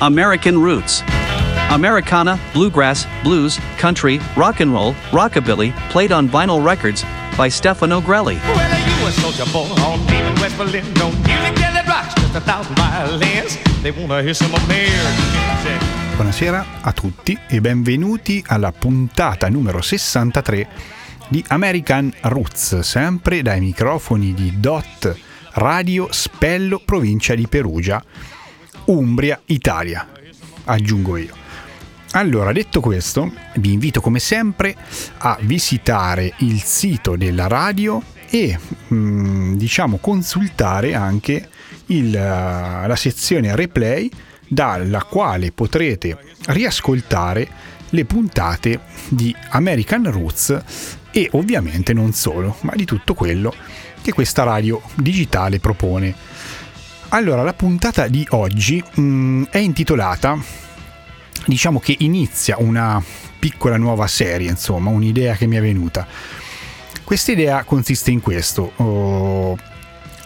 American Roots. Americana, bluegrass, blues, country, rock and roll, rockabilly, played on vinyl records by Stefano Grelli. Well, you a soldier boy on deep in West Berlin. Don't music till it rocks just a thousand violins. They wanna hear some American music. Buonasera a tutti e benvenuti alla puntata numero 63 di American Roots, sempre dai microfoni di DOT Radio Spello, provincia di Perugia, Umbria, Italia, aggiungo io. Allora, detto questo, vi invito come sempre a visitare il sito della radio e mm, diciamo consultare anche il, la sezione replay dalla quale potrete riascoltare le puntate di American Roots e ovviamente non solo, ma di tutto quello che questa radio digitale propone. Allora, la puntata di oggi mh, mm, è intitolata diciamo che inizia una piccola nuova serie, insomma, un'idea che mi è venuta. Questa idea consiste in questo. Oh,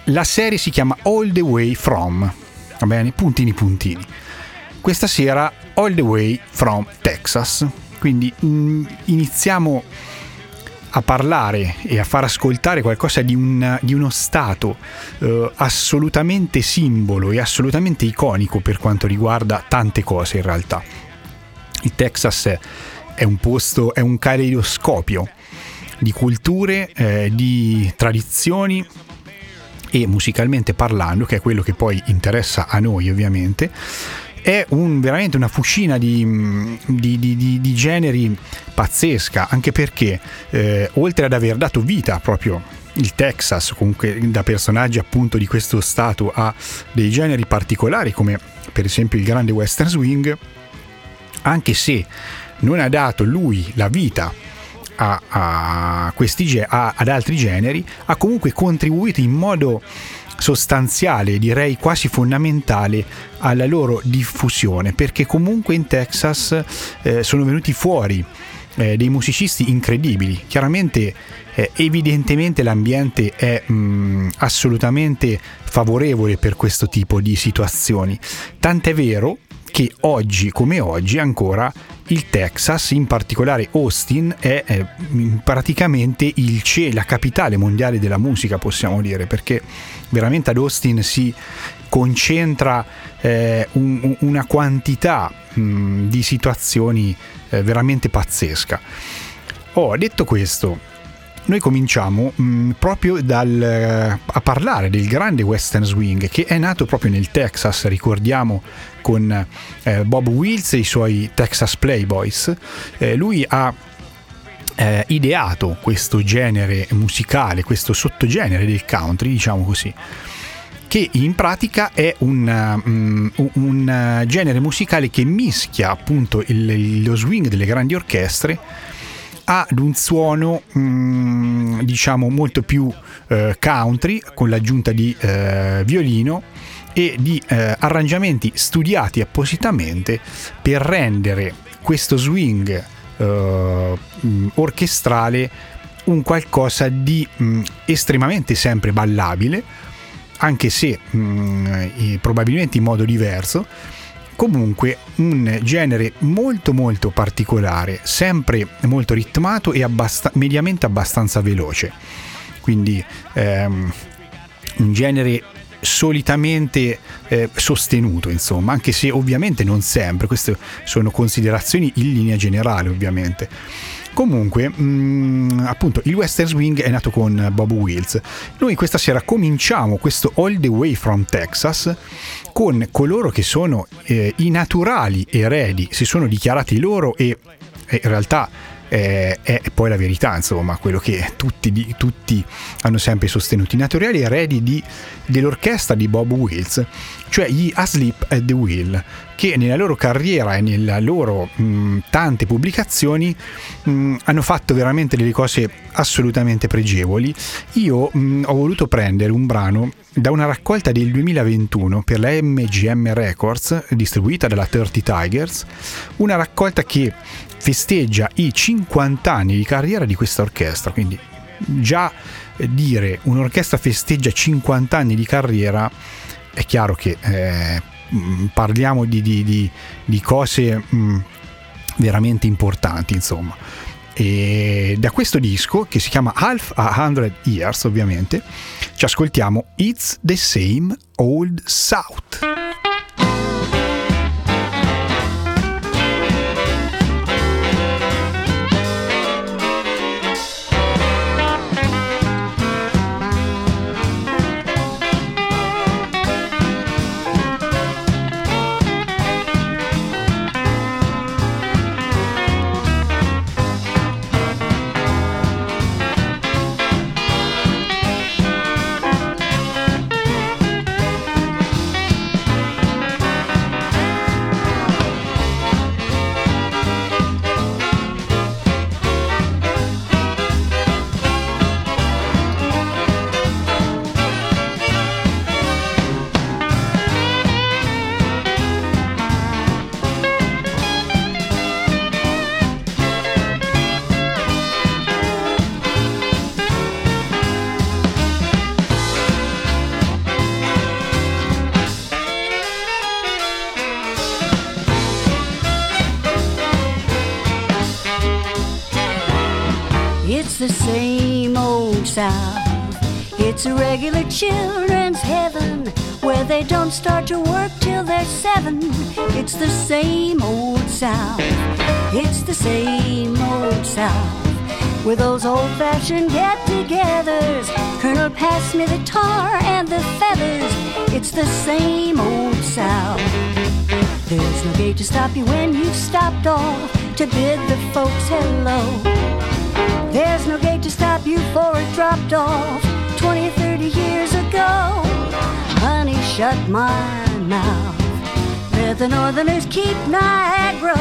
la serie si chiama All the Way From, va bene? Puntini puntini. Questa sera All the Way From Texas. Quindi mh, mm, iniziamo a parlare e a far ascoltare qualcosa di, un, di uno stato eh, assolutamente simbolo e assolutamente iconico per quanto riguarda tante cose in realtà. Il Texas è un posto, è un caleidoscopio di culture, eh, di tradizioni e musicalmente parlando, che è quello che poi interessa a noi ovviamente, è un, veramente una fucina di, di, di, di generi pazzesca, anche perché eh, oltre ad aver dato vita proprio il Texas, comunque da personaggi appunto di questo stato, a dei generi particolari come per esempio il grande western swing, anche se non ha dato lui la vita a, a questi, a, ad altri generi, ha comunque contribuito in modo sostanziale, direi quasi fondamentale alla loro diffusione, perché comunque in Texas eh, sono venuti fuori eh, dei musicisti incredibili. Chiaramente, eh, evidentemente l'ambiente è mh, mm, assolutamente favorevole per questo tipo di situazioni. Tant'è vero che oggi come oggi ancora il Texas, in particolare Austin, è eh, praticamente il CE, la capitale mondiale della musica, possiamo dire, perché veramente ad Austin si concentra eh, un, una quantità mh, di situazioni eh, veramente pazzesca. Oh, detto questo, noi cominciamo mh, proprio dal, eh, a parlare del grande western swing che è nato proprio nel Texas, ricordiamo con eh, Bob Wills e i suoi Texas Playboys. Eh, lui ha eh, ideato questo genere musicale, questo sottogenere del country, diciamo così che in pratica è un, um, un genere musicale che mischia appunto il, lo swing delle grandi orchestre ad un suono mm, diciamo molto più eh, country con l'aggiunta di eh, violino e di eh, arrangiamenti studiati appositamente per rendere questo swing eh, mm, orchestrale un qualcosa di mh, mm, estremamente sempre ballabile anche se mh, probabilmente in modo diverso comunque un genere molto molto particolare, sempre molto ritmato e abbast- mediamente abbastanza veloce. Quindi ehm, un genere solitamente eh, sostenuto, insomma, anche se ovviamente non sempre, queste sono considerazioni in linea generale, ovviamente. Comunque, mh, mm, appunto, il Western Swing è nato con Bob Wills. Noi questa sera cominciamo questo All the Way from Texas con coloro che sono eh, i naturali eredi, si sono dichiarati loro e, e in realtà eh, è poi la verità, insomma, quello che tutti, tutti hanno sempre sostenuto. I naturali eredi di, dell'orchestra di Bob Wills, cioè gli Asleep at the Wheel, che nella loro carriera e nelle loro mh, tante pubblicazioni mh, hanno fatto veramente delle cose assolutamente pregevoli. Io mh, ho voluto prendere un brano da una raccolta del 2021 per la MGM Records distribuita dalla 30 Tigers, una raccolta che festeggia i 50 anni di carriera di questa orchestra, quindi già dire un'orchestra festeggia 50 anni di carriera è chiaro che eh, mh, parliamo di, di, di, di cose mh, veramente importanti, insomma. E da questo disco, che si chiama Half a Hundred Years, ovviamente, ci ascoltiamo It's the Same Old South. Children's heaven where they don't start to work till they're seven. It's the same old South. It's the same old South. With those old fashioned get togethers. Colonel, pass me the tar and the feathers. It's the same old South. There's no gate to stop you when you've stopped off to bid the folks hello. There's no gate to stop you for it dropped off 20, 30 years ago. Honey, shut my mouth. Let the northerners keep Niagara.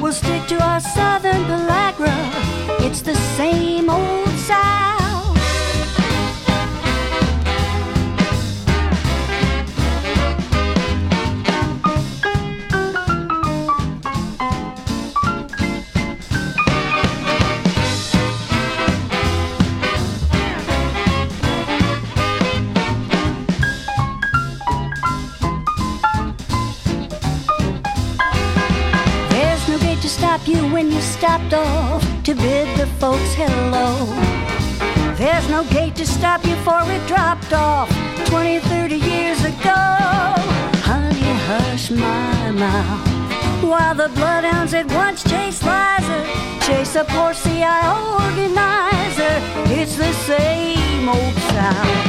We'll stick to our southern pellagra. It's the same old South. Stopped off to bid the folks hello. There's no gate to stop you for it dropped off 20, 30 years ago. Honey, hush my mouth. While the bloodhounds that once chased Liza chase a poor CI organizer, it's the same old South.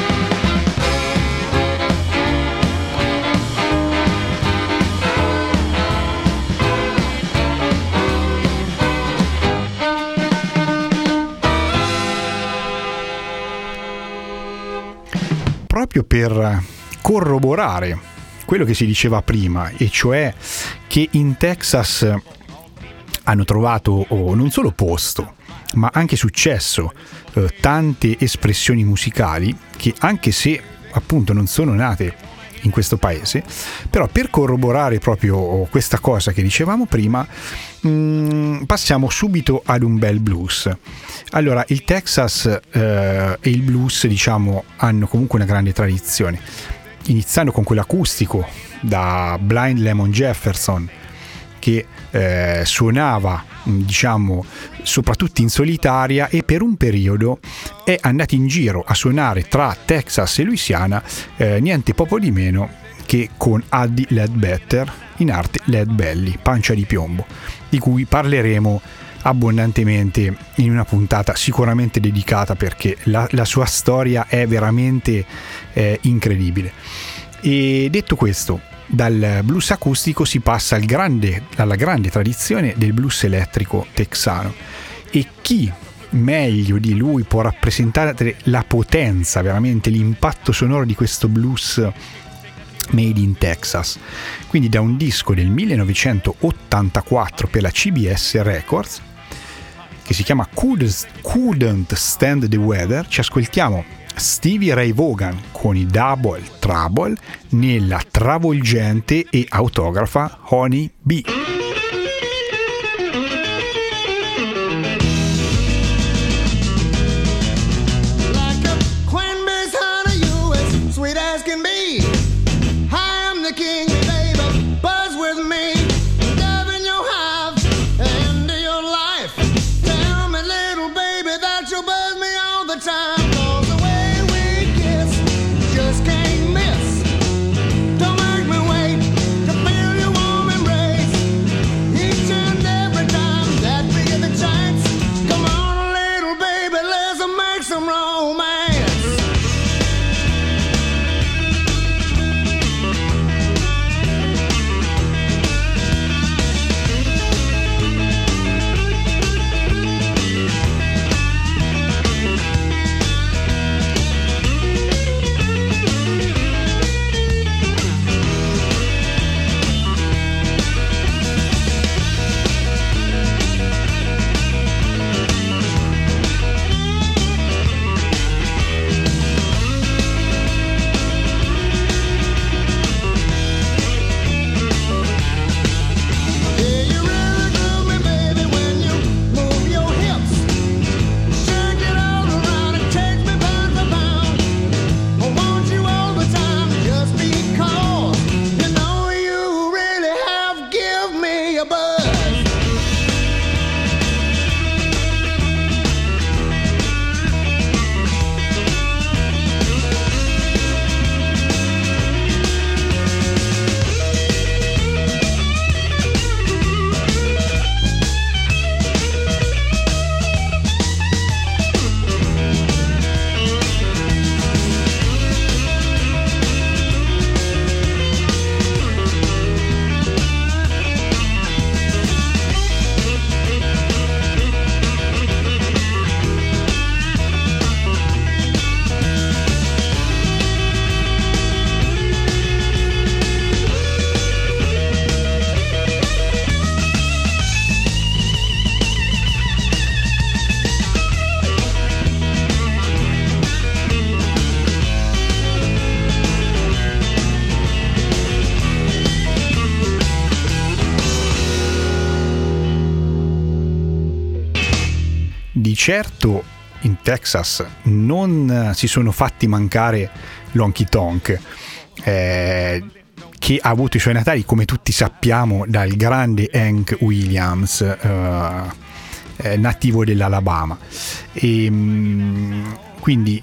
Proprio per corroborare quello che si diceva prima, e cioè che in Texas hanno trovato oh, non solo posto, ma anche successo eh, tante espressioni musicali che anche se appunto non sono nate in questo paese, però per corroborare proprio questa cosa che dicevamo prima, mh, passiamo subito ad un bel blues. Allora, il Texas eh, e il blues, diciamo, hanno comunque una grande tradizione, iniziando con quell'acustico da Blind Lemon Jefferson, che eh, suonava, diciamo, soprattutto in solitaria e per un periodo è andato in giro a suonare tra Texas e Louisiana eh, niente poco di meno che con Addy Ledbetter, in arte Led Belly, pancia di piombo, di cui parleremo abbondantemente in una puntata sicuramente dedicata perché la, la sua storia è veramente eh, incredibile. E detto questo, dal blues acustico si passa al grande, alla grande tradizione del blues elettrico texano. E chi meglio di lui può rappresentare la potenza, veramente l'impatto sonoro di questo blues made in Texas. Quindi da un disco del 1984 per la CBS Records che si chiama Couldn't Stand the Weather, ci ascoltiamo Stevie Ray Vaughan con i Double Trouble nella travolgente e autografa Honey Bee. Certo in Texas non eh, si sono fatti mancare l'Honky Tonk, eh, che ha avuto i suoi natali, come tutti sappiamo, dal grande Hank Williams, eh, eh, nativo dell'Alabama. E, mm, quindi,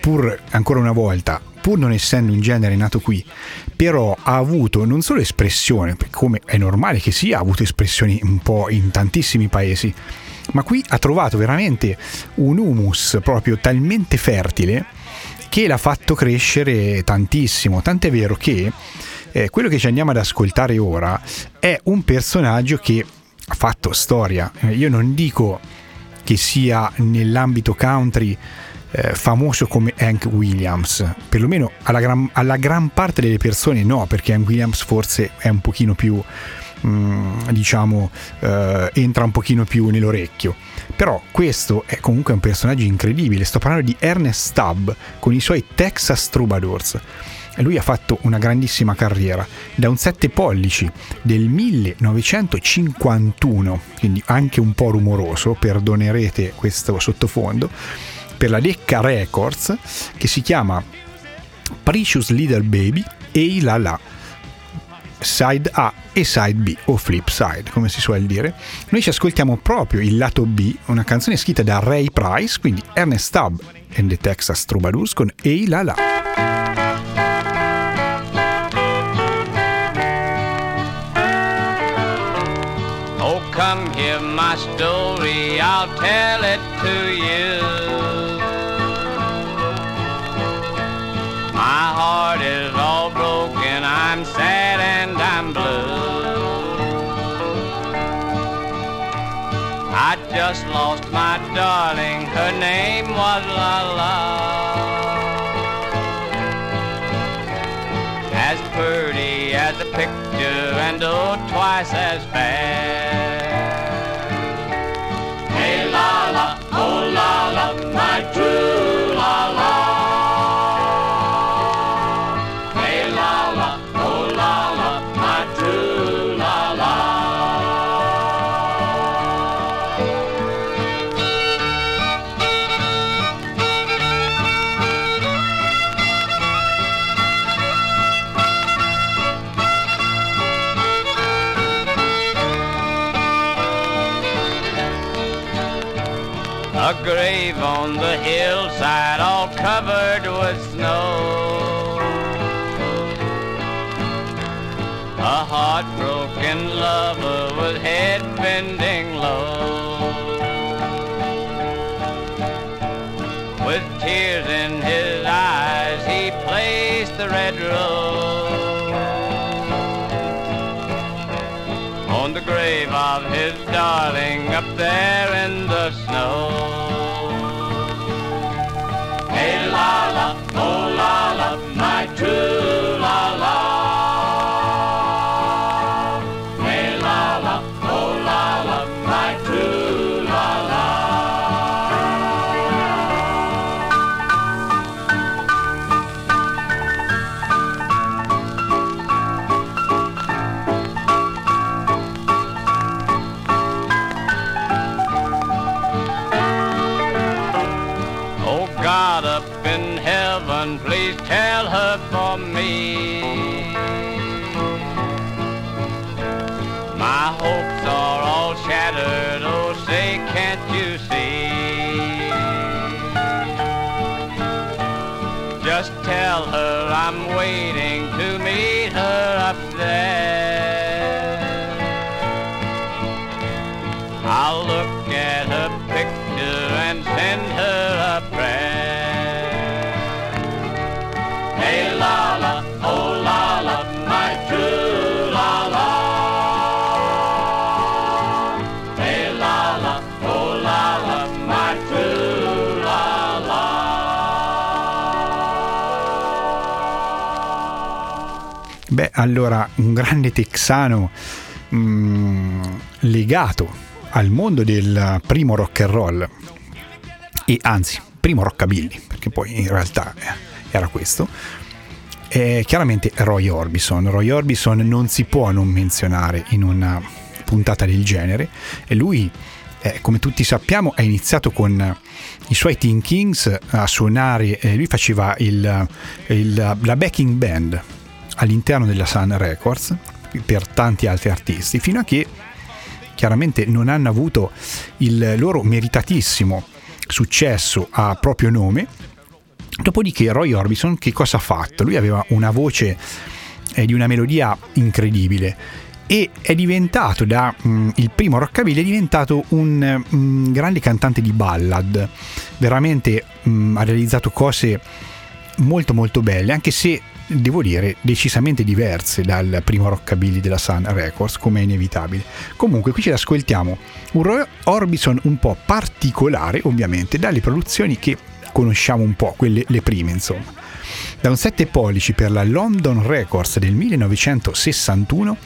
pur ancora una volta, pur non essendo un genere nato qui, però ha avuto non solo espressione, come è normale che sia, ha avuto espressioni un po' in tantissimi paesi, ma qui ha trovato veramente un humus proprio talmente fertile che l'ha fatto crescere tantissimo, tant'è vero che eh, quello che ci andiamo ad ascoltare ora è un personaggio che ha fatto storia. Eh, io non dico che sia nell'ambito country eh, famoso come Hank Williams, perlomeno alla gran, alla gran parte delle persone no, perché Hank Williams forse è un pochino più mm, diciamo eh, entra un pochino più nell'orecchio. Però questo è comunque un personaggio incredibile. Sto parlando di Ernest Stubb con i suoi Texas Troubadours. Lui ha fatto una grandissima carriera. Da un 7 pollici del 1951 quindi anche un po' rumoroso perdonerete questo sottofondo per la Decca Records che si chiama Precious Little Baby e La La side A e side B o flip side come si suol dire noi ci ascoltiamo proprio il lato B una canzone scritta da Ray Price quindi Ernest Stubb and the Texas Troubadours con Ei La La Oh, come hear my story, I'll tell it to you. Just lost my darling, her name was La La. As pretty as a picture and oh, twice as fast. Hey la la, oh la la, my true la lover with head bending low. With tears in his eyes he placed the red rose on the grave of his darling up there in the snow. Hey la la, I'm allora, un grande texano mm, legato al mondo del primo rock and roll e anzi, primo rockabilly, perché poi in realtà eh, era questo. È chiaramente Roy Orbison. Roy Orbison non si può non menzionare in una puntata del genere e lui eh, come tutti sappiamo, ha iniziato con i suoi Teen Kings a suonare, eh, lui faceva il, il, la backing band all'interno della Sun Records per tanti altri artisti, fino a che chiaramente non hanno avuto il loro meritatissimo successo a proprio nome. Dopodiché Roy Orbison che cosa ha fatto? Lui aveva una voce eh, di una melodia incredibile e è diventato da mm, il primo rockabilly è diventato un mm, grande cantante di ballad veramente mm, ha realizzato cose molto molto belle anche se devo dire decisamente diverse dal primo rockabilly della Sun Records come è inevitabile comunque qui ci ascoltiamo un Roy Orbison un po' particolare ovviamente dalle produzioni che conosciamo un po' quelle le prime insomma da un 7 pollici per la London Records del 1961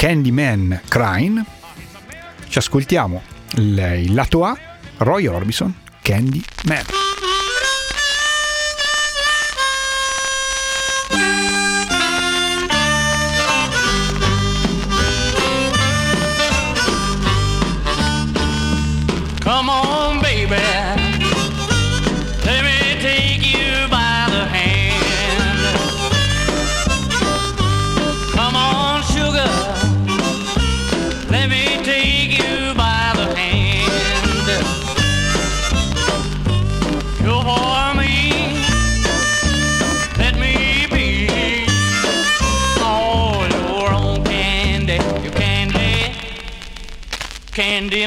Candyman Crime. Ci ascoltiamo il, lato A, Roy Orbison, Candyman. Candy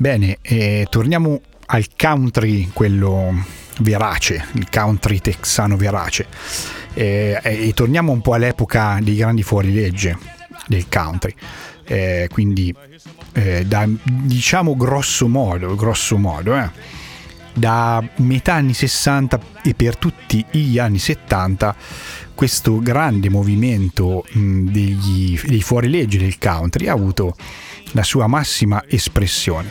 Bene, eh, torniamo al country, quello verace, il country texano verace. Eh, e torniamo un po' all'epoca dei grandi fuorilegge del country. Eh, quindi, eh, da, diciamo grosso modo, grosso modo, eh, da metà anni 60 e per tutti gli anni 70 questo grande movimento mh, degli, dei fuorilegge del country ha avuto la sua massima espressione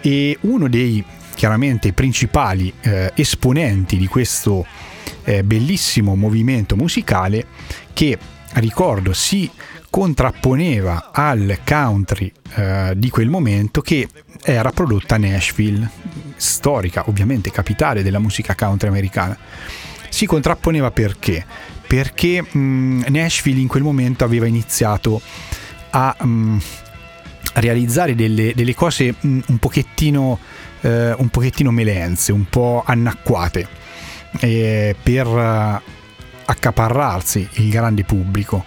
e uno dei chiaramente principali eh, esponenti di questo eh, bellissimo movimento musicale che ricordo si contrapponeva al country eh, di quel momento che era prodotta a Nashville, storica ovviamente capitale della musica country americana. Si contrapponeva perché? Perché mh, Nashville in quel momento aveva iniziato a mh, realizzare delle, delle cose mh, un pochettino eh, un pochettino melenze, un po' annacquate eh, per eh, accaparrarsi il grande pubblico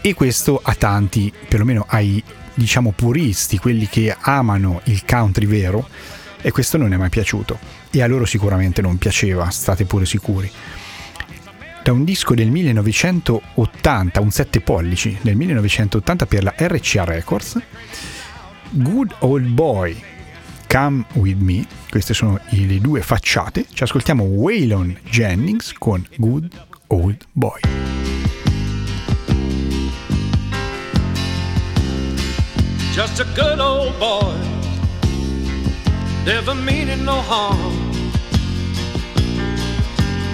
e questo a tanti, perlomeno ai diciamo puristi, quelli che amano il country vero, e questo non è mai piaciuto e a loro sicuramente non piaceva, state pure sicuri. Da un disco del 1980, un 7 pollici del 1980 per la RCA Records, Good Old Boy, Come With Me, queste sono le due facciate, ci ascoltiamo Waylon Jennings con Good Old Boy. Just a good old boy, never meaning no harm.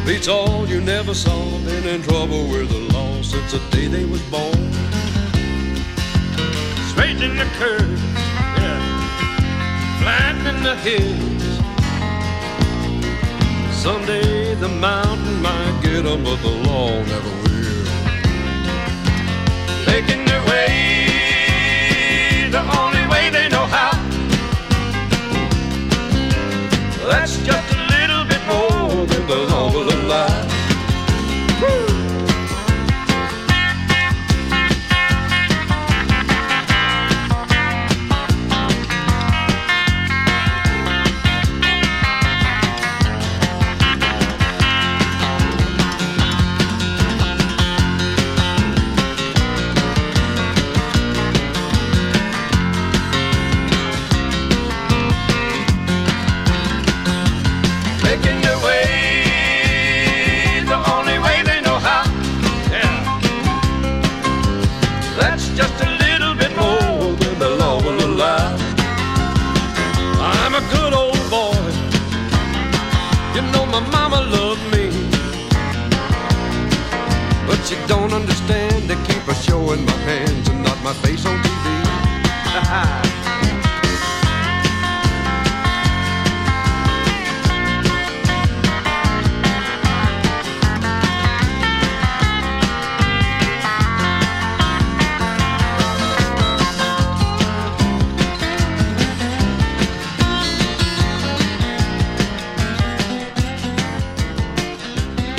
Beats all you never saw, been in trouble with the law since the day they was born. Straightening the curves, yeah, flattening the hills. Someday the mountain might get 'em, but the law never will. Making their way the only way they know how. That's just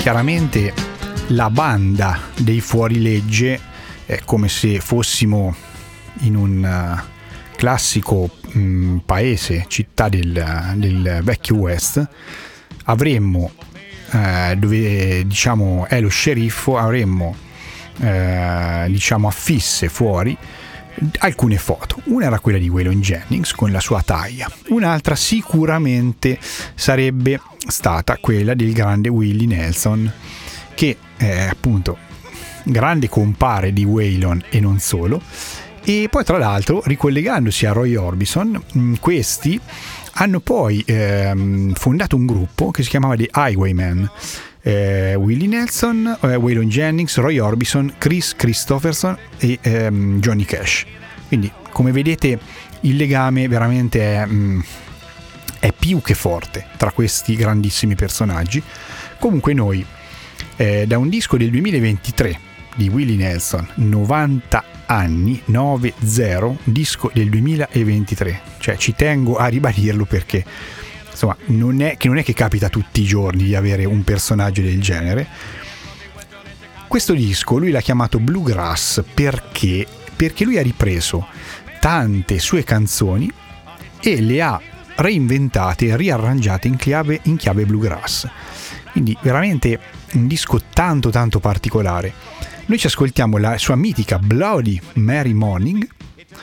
chiaramente la banda dei fuorilegge è come se fossimo in un eh, classico mh, paese, città del, del vecchio West, avremmo eh, dove diciamo è lo sceriffo, avremmo eh, diciamo affisse fuori alcune foto. Una era quella di Waylon Jennings con la sua taglia, un'altra sicuramente sarebbe stata quella del grande Willie Nelson, che è appunto grande compare di Waylon e non solo. E poi tra l'altro, ricollegandosi a Roy Orbison, mh, questi hanno poi ehm, fondato un gruppo che si chiamava The Highwaymen. Eh, Willie Nelson, eh, Waylon Jennings, Roy Orbison, Chris Christopherson e ehm, Johnny Cash. Quindi, come vedete, il legame veramente è, mh, è più che forte tra questi grandissimi personaggi. Comunque noi, eh, da un disco del 2023 di Willie Nelson, 90 anni, 9-0, disco del 2023. Cioè ci tengo a ribadirlo perché insomma non è, che non è che capita tutti i giorni di avere un personaggio del genere. Questo disco lui l'ha chiamato Bluegrass perché? Perché lui ha ripreso tante sue canzoni e le ha reinventate e riarrangiate in chiave, in chiave bluegrass. Quindi veramente un disco tanto tanto particolare. Noi ci ascoltiamo la sua mitica Bloody Mary Morning,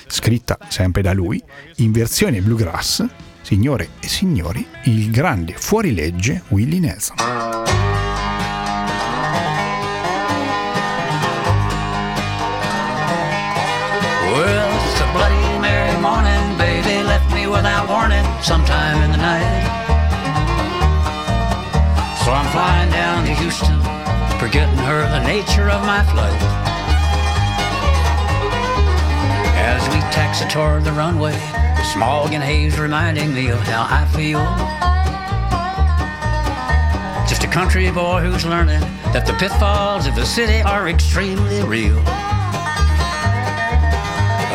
scritta sempre da lui, in versione bluegrass. Signore e signori, il grande fuorilegge Willie Nelson. Without warning sometime in the night. So I'm flying down to Houston, forgetting her the nature of my flight. As we taxi toward the runway, smog and haze reminding me of how I feel. Just a country boy who's learning that the pitfalls of the city are extremely real.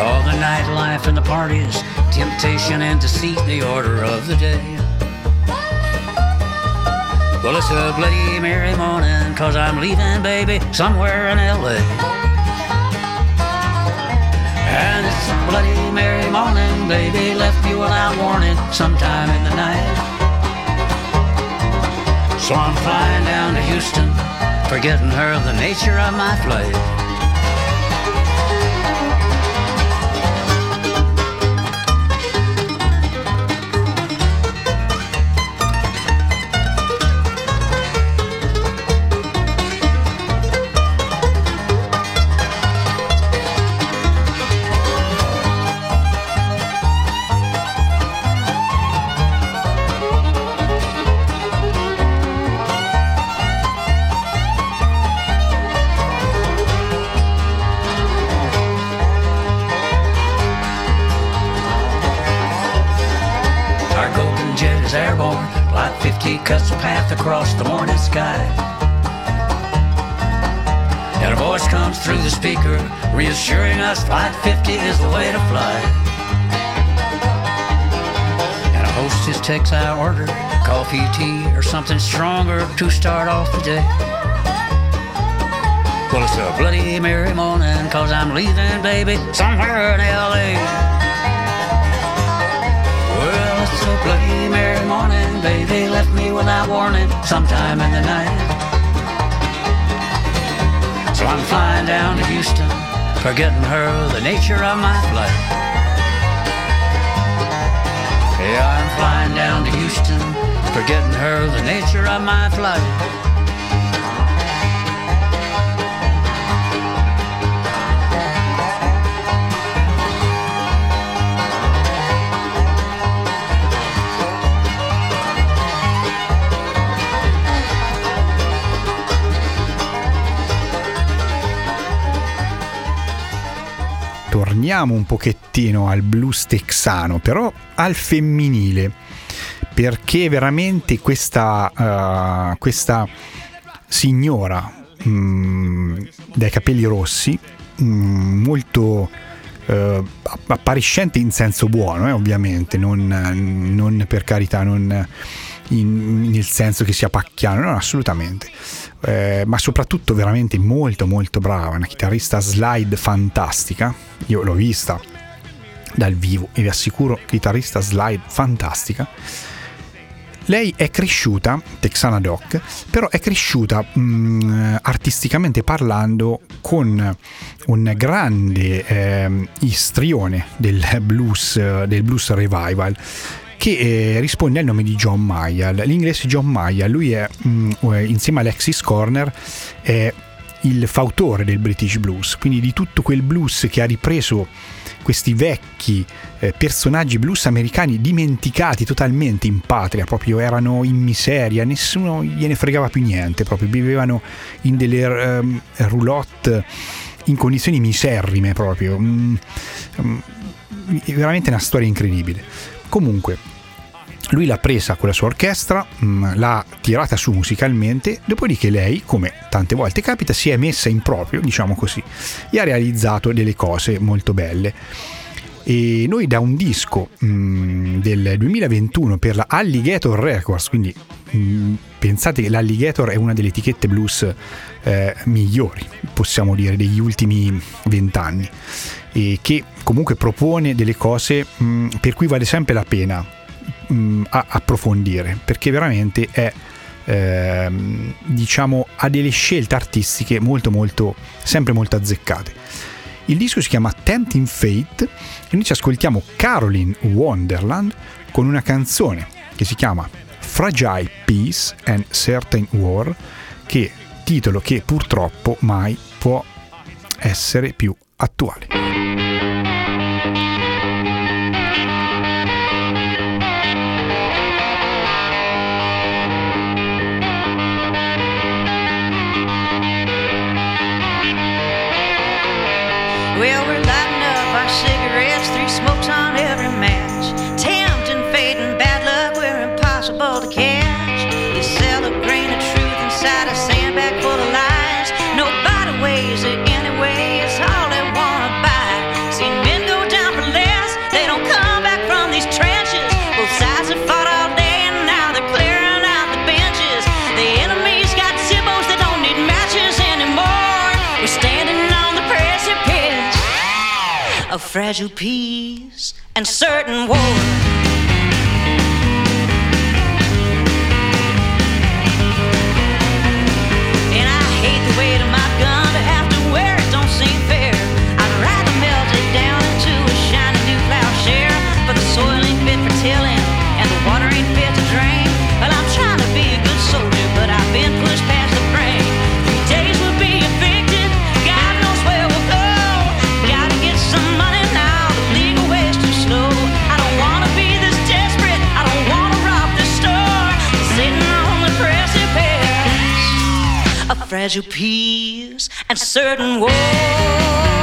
All the nightlife and the parties, temptation and deceit, the order of the day. Well, it's a bloody Mary morning, cause I'm leaving, baby, somewhere in LA. And it's a bloody Mary morning, baby left me without warning sometime in the night. So I'm flying down to Houston, forgetting her the nature of my flight. Flight 50 cuts a path across the morning sky. And a voice comes through the speaker, reassuring us Flight 50 is the way to fly. And a hostess takes our order, coffee, tea, or something stronger to start off the day. Well, it's a bloody merry morning, cause I'm leaving, baby, somewhere in L.A. bloody merry morning, baby left me without warning sometime in the night. So I'm flying down to Houston, forgetting her the nature of my flight. Yeah, I'm flying down to Houston, forgetting her the nature of my flight. Torniamo un pochettino al blues texano, però al femminile, perché veramente questa, uh, questa signora mm, dai capelli rossi, mm, molto uh, appariscente in senso buono, eh, ovviamente, non, non, per carità, non in, nel senso che sia pacchiano, no, assolutamente. Eh, ma soprattutto veramente molto molto brava, una chitarrista slide fantastica, io l'ho vista dal vivo e vi assicuro chitarrista slide fantastica. Lei è cresciuta, Texana Doc, però è cresciuta mh, artisticamente parlando con un grande eh, istrione del blues, del blues revival che eh, risponde al nome di John Mayall. L'inglese John Mayall, lui è mh, insieme a Alexis Corner è il fautore del British Blues, quindi di tutto quel blues che ha ripreso questi vecchi eh, personaggi blues americani dimenticati totalmente in patria, proprio erano in miseria, nessuno gliene fregava più niente, proprio vivevano in delle um, roulotte in condizioni miserrime proprio. Mm, mm, veramente una storia incredibile. Comunque, lui l'ha presa con la sua orchestra, mh, l'ha tirata su musicalmente, dopodiché lei, come tante volte capita, si è messa in proprio, diciamo così, e ha realizzato delle cose molto belle. E noi da un disco mh, del 2021 per la Alligator Records, quindi mh, pensate che l'Alligator è una delle etichette blues eh, migliori, possiamo dire, degli ultimi vent'anni, e che comunque propone delle cose mh, per cui vale sempre la pena mh, approfondire, perché veramente è ehm, diciamo ha delle scelte artistiche molto molto sempre molto azzeccate. Il disco si chiama Tempting Fate e noi ci ascoltiamo Caroline Wonderland con una canzone che si chiama Fragile Peace and Certain War, che titolo che purtroppo mai può essere più attuale. Of fragile peace and certain war. Fragile peace and certain war.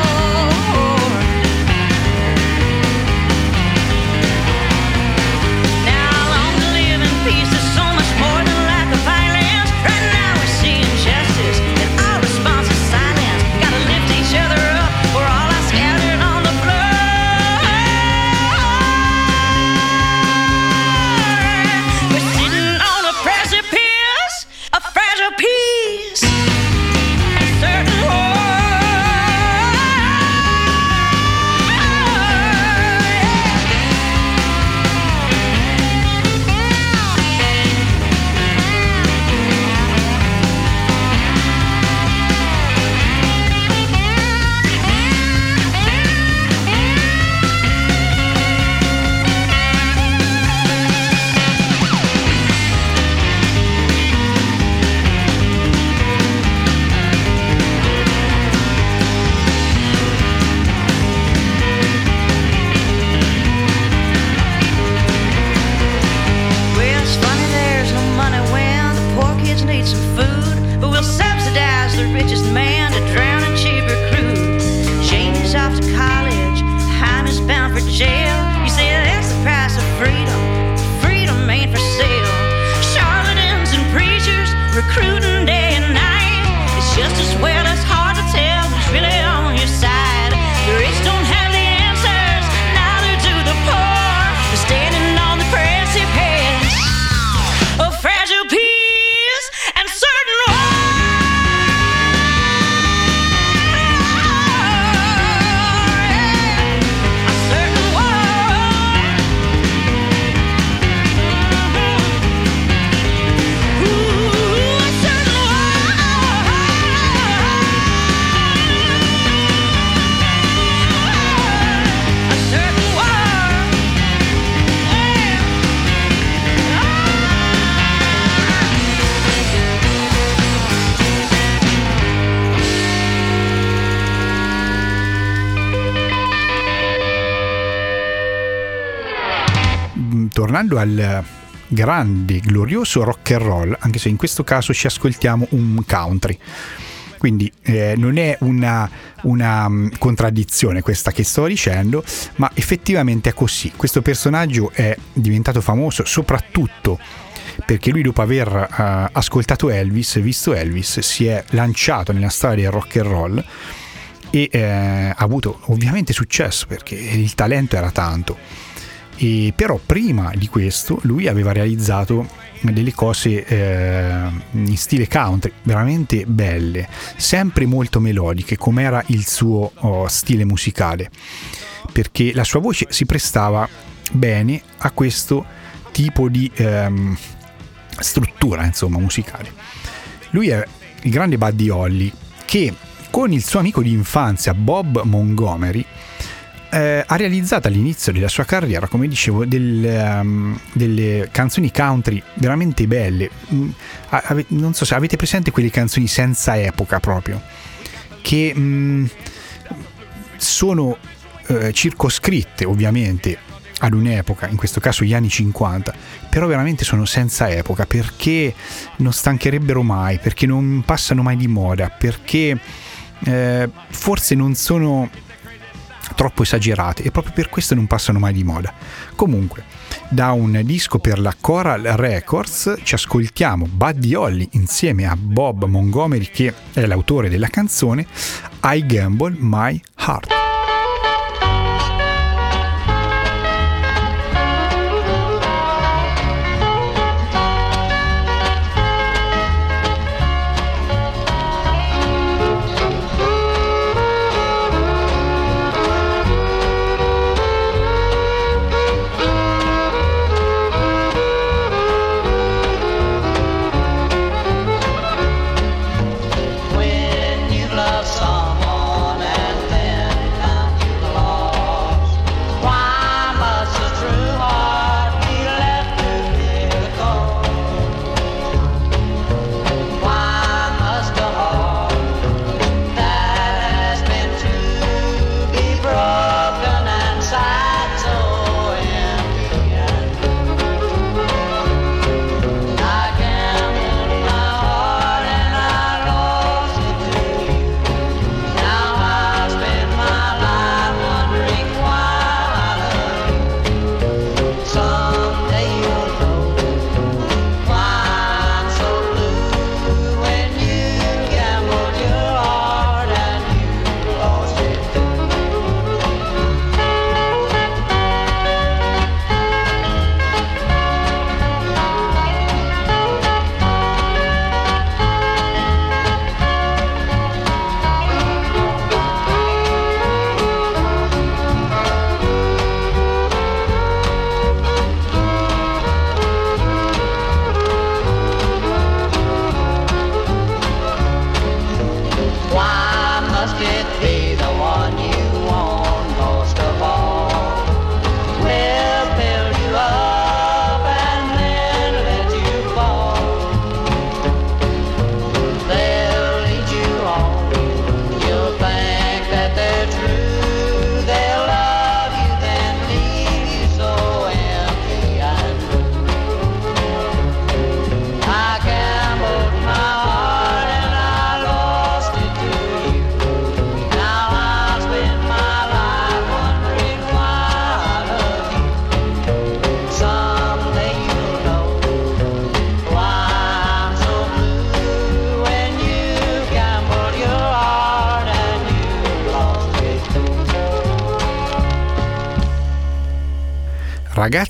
Tornando al grande, glorioso rock and roll, anche se in questo caso ci ascoltiamo un country. Quindi eh, non è una, una, mm, contraddizione questa che sto dicendo, ma effettivamente è così. Questo personaggio è diventato famoso soprattutto perché lui dopo aver eh, ascoltato Elvis, visto Elvis, si è lanciato nella storia del rock and roll e eh, ha avuto ovviamente successo perché il talento era tanto. E però prima di questo lui aveva realizzato delle cose eh, in stile country veramente belle, sempre molto melodiche, come era il suo oh, stile musicale, perché la sua voce si prestava bene a questo tipo di ehm, struttura insomma musicale. Lui è il grande Buddy Holly che con il suo amico di infanzia Bob Montgomery eh, ha realizzato all'inizio della sua carriera, come dicevo, del, um, delle canzoni country veramente belle. Mm, ave- non so se avete presente quelle canzoni senza epoca proprio, che mm, sono eh, circoscritte ovviamente ad un'epoca, in questo caso gli anni 50, però veramente sono senza epoca perché non stancherebbero mai, perché non passano mai di moda, perché eh, forse non sono troppo esagerate e proprio per questo non passano mai di moda. Comunque, da un disco per la Coral Records ci ascoltiamo Buddy Holly insieme a Bob Montgomery che è l'autore della canzone I Gamble My Heart.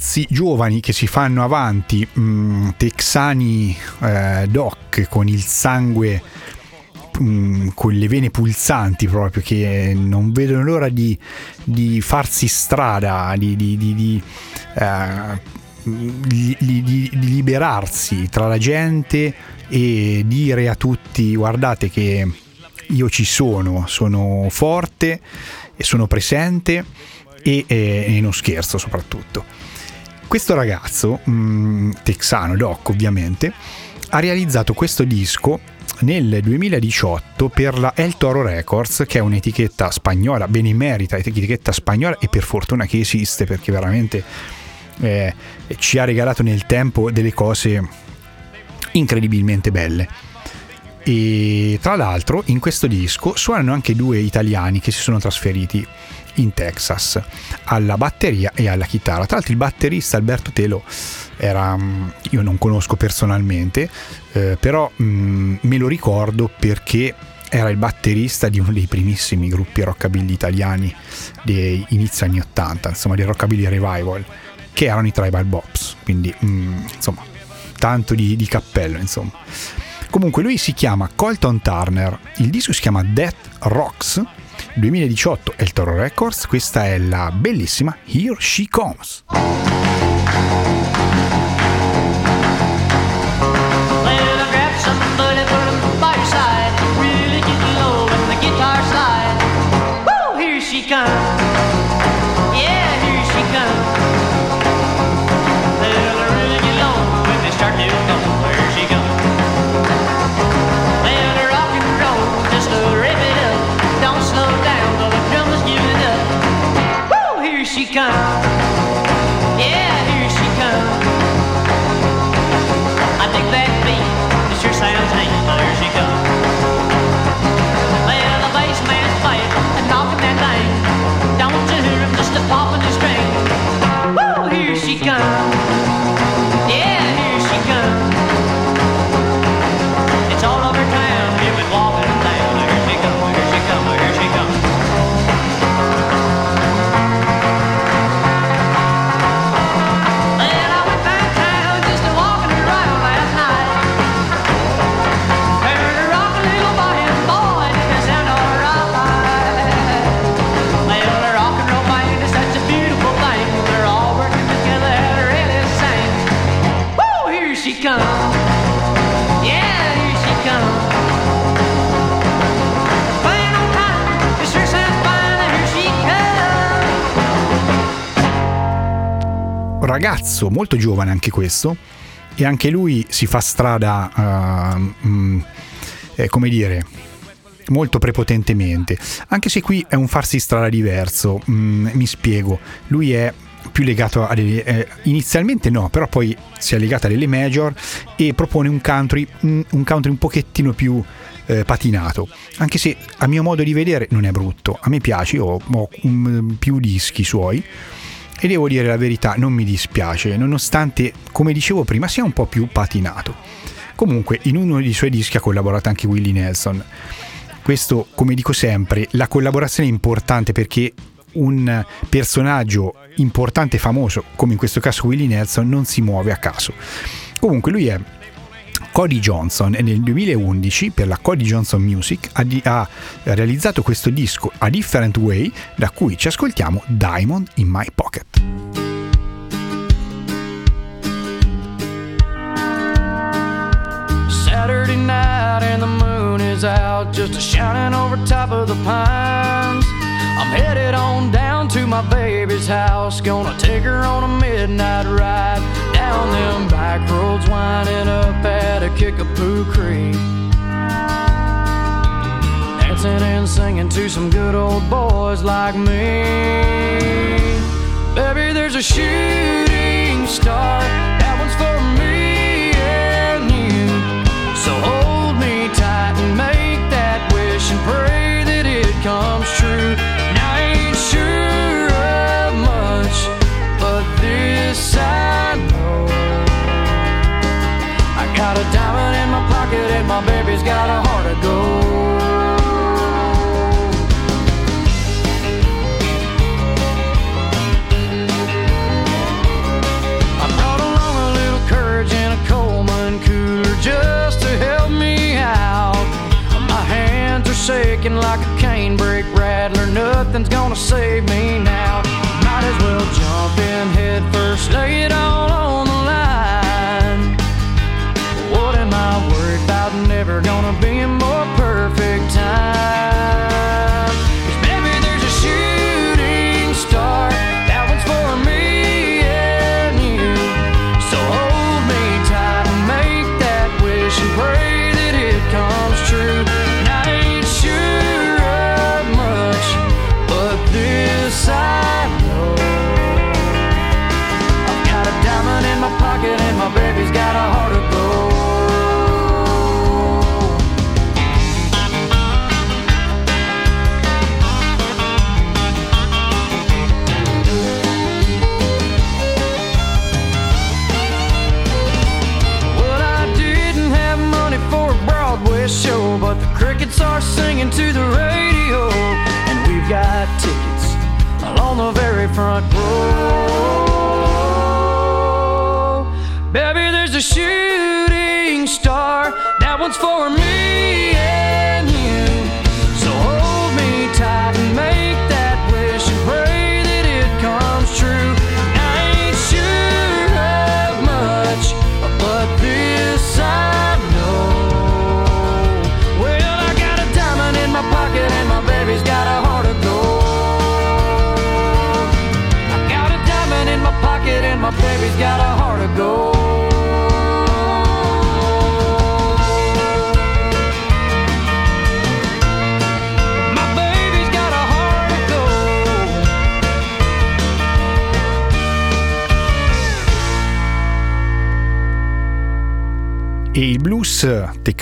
Ragazzi giovani che si fanno avanti, mh, texani eh, doc con il sangue, mh, con le vene pulsanti proprio, che non vedono l'ora di, di farsi strada, di, di, di, eh, di- di liberarsi tra la gente e dire a tutti guardate che io ci sono, sono forte e sono presente e, e- e non scherzo soprattutto. Questo ragazzo, mh, texano, doc ovviamente, ha realizzato questo disco nel 2018 per la El Toro Records, che è un'etichetta spagnola, benemerita etichetta spagnola e per fortuna che esiste perché veramente eh, ci ha regalato nel tempo delle cose incredibilmente belle. E tra l'altro in questo disco suonano anche due italiani che si sono trasferiti in Texas alla batteria e alla chitarra. Tra l'altro il batterista Alberto Telo era, mm, io non conosco personalmente, eh, però mm, me lo ricordo perché era il batterista di uno dei primissimi gruppi rockabilly italiani dei inizio anni 80, insomma dei rockabilly revival, che erano i Tribal Bops, quindi mm, insomma tanto di, di cappello insomma. Comunque lui si chiama Colton Turner, il disco si chiama Death Rocks, 2018 è il Toro Records, questa è la bellissima Here She Comes. Ragazzo molto giovane anche questo e anche lui si fa strada ehm, mm, eh, come dire molto prepotentemente. Anche se qui è un farsi strada diverso mm, mi spiego. Lui è più legato a delle, eh, inizialmente no però poi si è legato a delle major e propone un country mm, un country un pochettino più eh, patinato. Anche se a mio modo di vedere non è brutto. A me piace ho, ho mm, più dischi suoi e devo dire la verità, non mi dispiace, nonostante, come dicevo prima, sia un po' più patinato. Comunque, in uno dei suoi dischi ha collaborato anche Willie Nelson. Questo, come dico sempre, la collaborazione è importante perché un personaggio importante e famoso, come in questo caso Willie Nelson, non si muove a caso. Comunque, lui è Cody Johnson e nel 2011 per la Cody Johnson Music ha, di- ha realizzato questo disco A Different Way da cui ci ascoltiamo Diamond in My Pocket. Saturday night and the moon is out, just shining over top of the pines. I'm headed on down to my baby's house, gonna take her on a midnight ride down them back roads, winding up at a Kickapoo Creek. Dancing and singing to some good old boys like me. Baby, there's a shooting star, that one's for me and you. So hold me tight and make that wish and pray that it comes true. Now I ain't sure of much, but this I my baby's got a heart of gold. I brought along a little courage a Coleman cooler just to help me out. My hands are shaking like a canebrake rattler. Nothing's gonna save me now. Might as well jump in head first.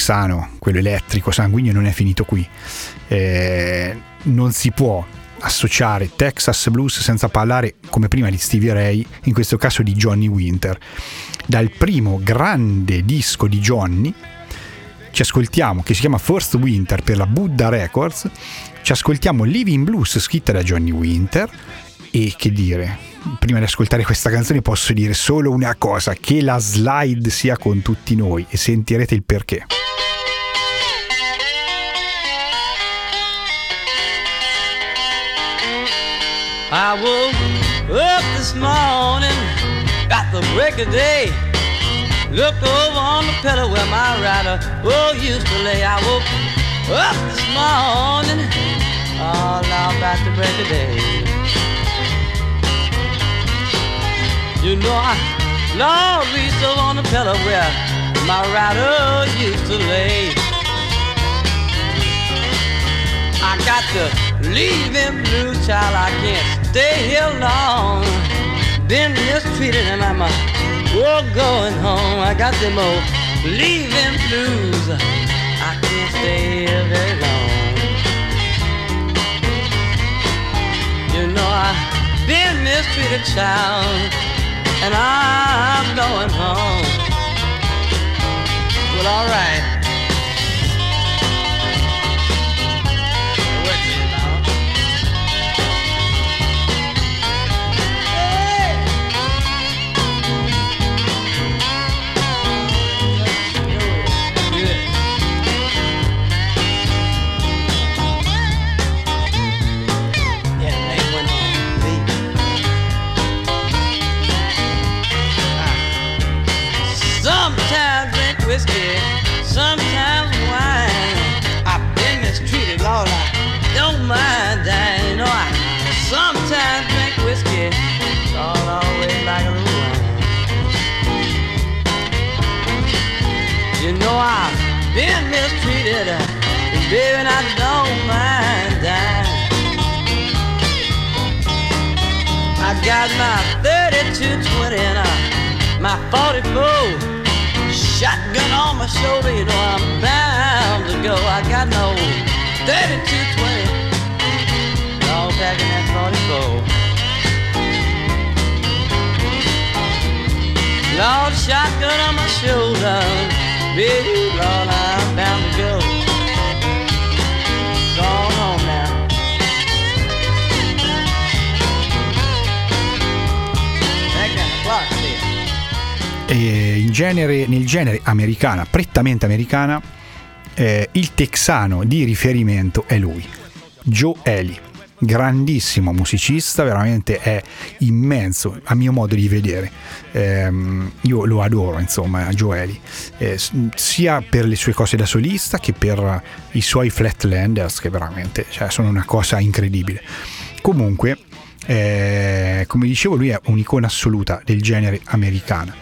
Texano, quello elettrico, sanguigno, non è finito qui. Eh, non si può associare Texas Blues senza parlare, come prima, di Stevie Ray, in questo caso di Johnny Winter. Dal primo grande disco di Johnny, ci ascoltiamo, che si chiama First Winter per la Buddha Records, ci ascoltiamo Living Blues scritta da Johnny Winter e che dire, prima di ascoltare questa canzone posso dire solo una cosa, che la slide sia con tutti noi e sentirete il perché. I woke up this morning at the break of day. Looked over on the pillow where my rider oh used to lay. I woke up this morning, all about the break of day. You know I Lord reached over on the pillow where my rider used to lay. I got to leave him blue, child. I can't stay here long. Been mistreated and I'm uh, oh, going home. I got them old leaving blues. I can't stay here very long. You know I've been mistreated, child, and I'm going home. Well, all know, I've been mistreated, uh, and baby, I don't mind that. I got my 3220 and I, my 44 shotgun on my shoulder. You know I'm bound to go. I got no 3220, all packing that 44. Lord, shotgun on my shoulder, E in genere, nel genere americana, prettamente americana, eh, il texano di riferimento è lui, Joe Ely grandissimo musicista, veramente è immenso a mio modo di vedere. Eh, io lo adoro, insomma, Joeli, eh, sia per le sue cose da solista che per i suoi Flatlanders, che veramente cioè, sono una cosa incredibile. Comunque, eh, come dicevo, lui è un'icona assoluta del genere americano,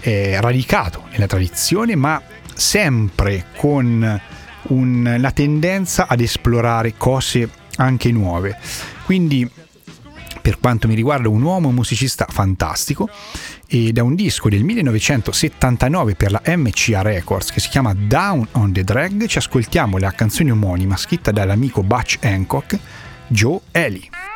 è radicato nella tradizione, ma sempre con un, la tendenza ad esplorare cose anche nuove. Quindi per quanto mi riguarda un uomo musicista fantastico e da un disco del 1979 per la MCA Records che si chiama Down on the Drag ci ascoltiamo la canzone omonima scritta dall'amico Butch Hancock, Joe Ellie.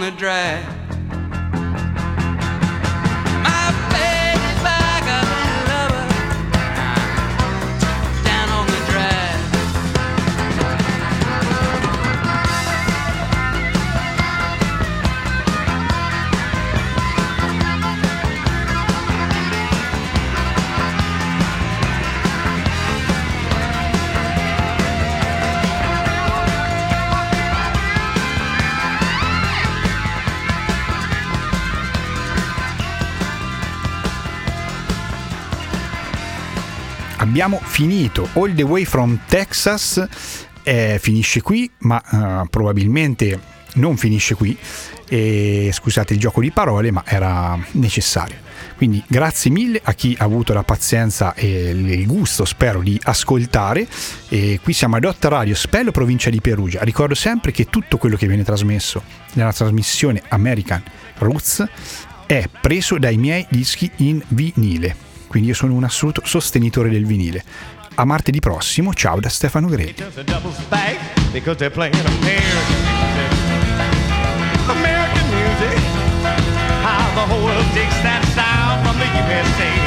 the drag. Abbiamo finito. All the way from Texas eh, finisce qui, ma eh, probabilmente non finisce qui. E, scusate il gioco di parole, ma era necessario. Quindi grazie mille a chi ha avuto la pazienza e il gusto, spero, di ascoltare. E qui siamo a Dot Radio Spello, provincia di Perugia. Ricordo sempre che tutto quello che viene trasmesso nella trasmissione American Roots è preso dai miei dischi in vinile. Quindi io sono un assoluto sostenitore del vinile. A martedì prossimo, ciao da Stefano Greti. The whole world takes that sound from the USA.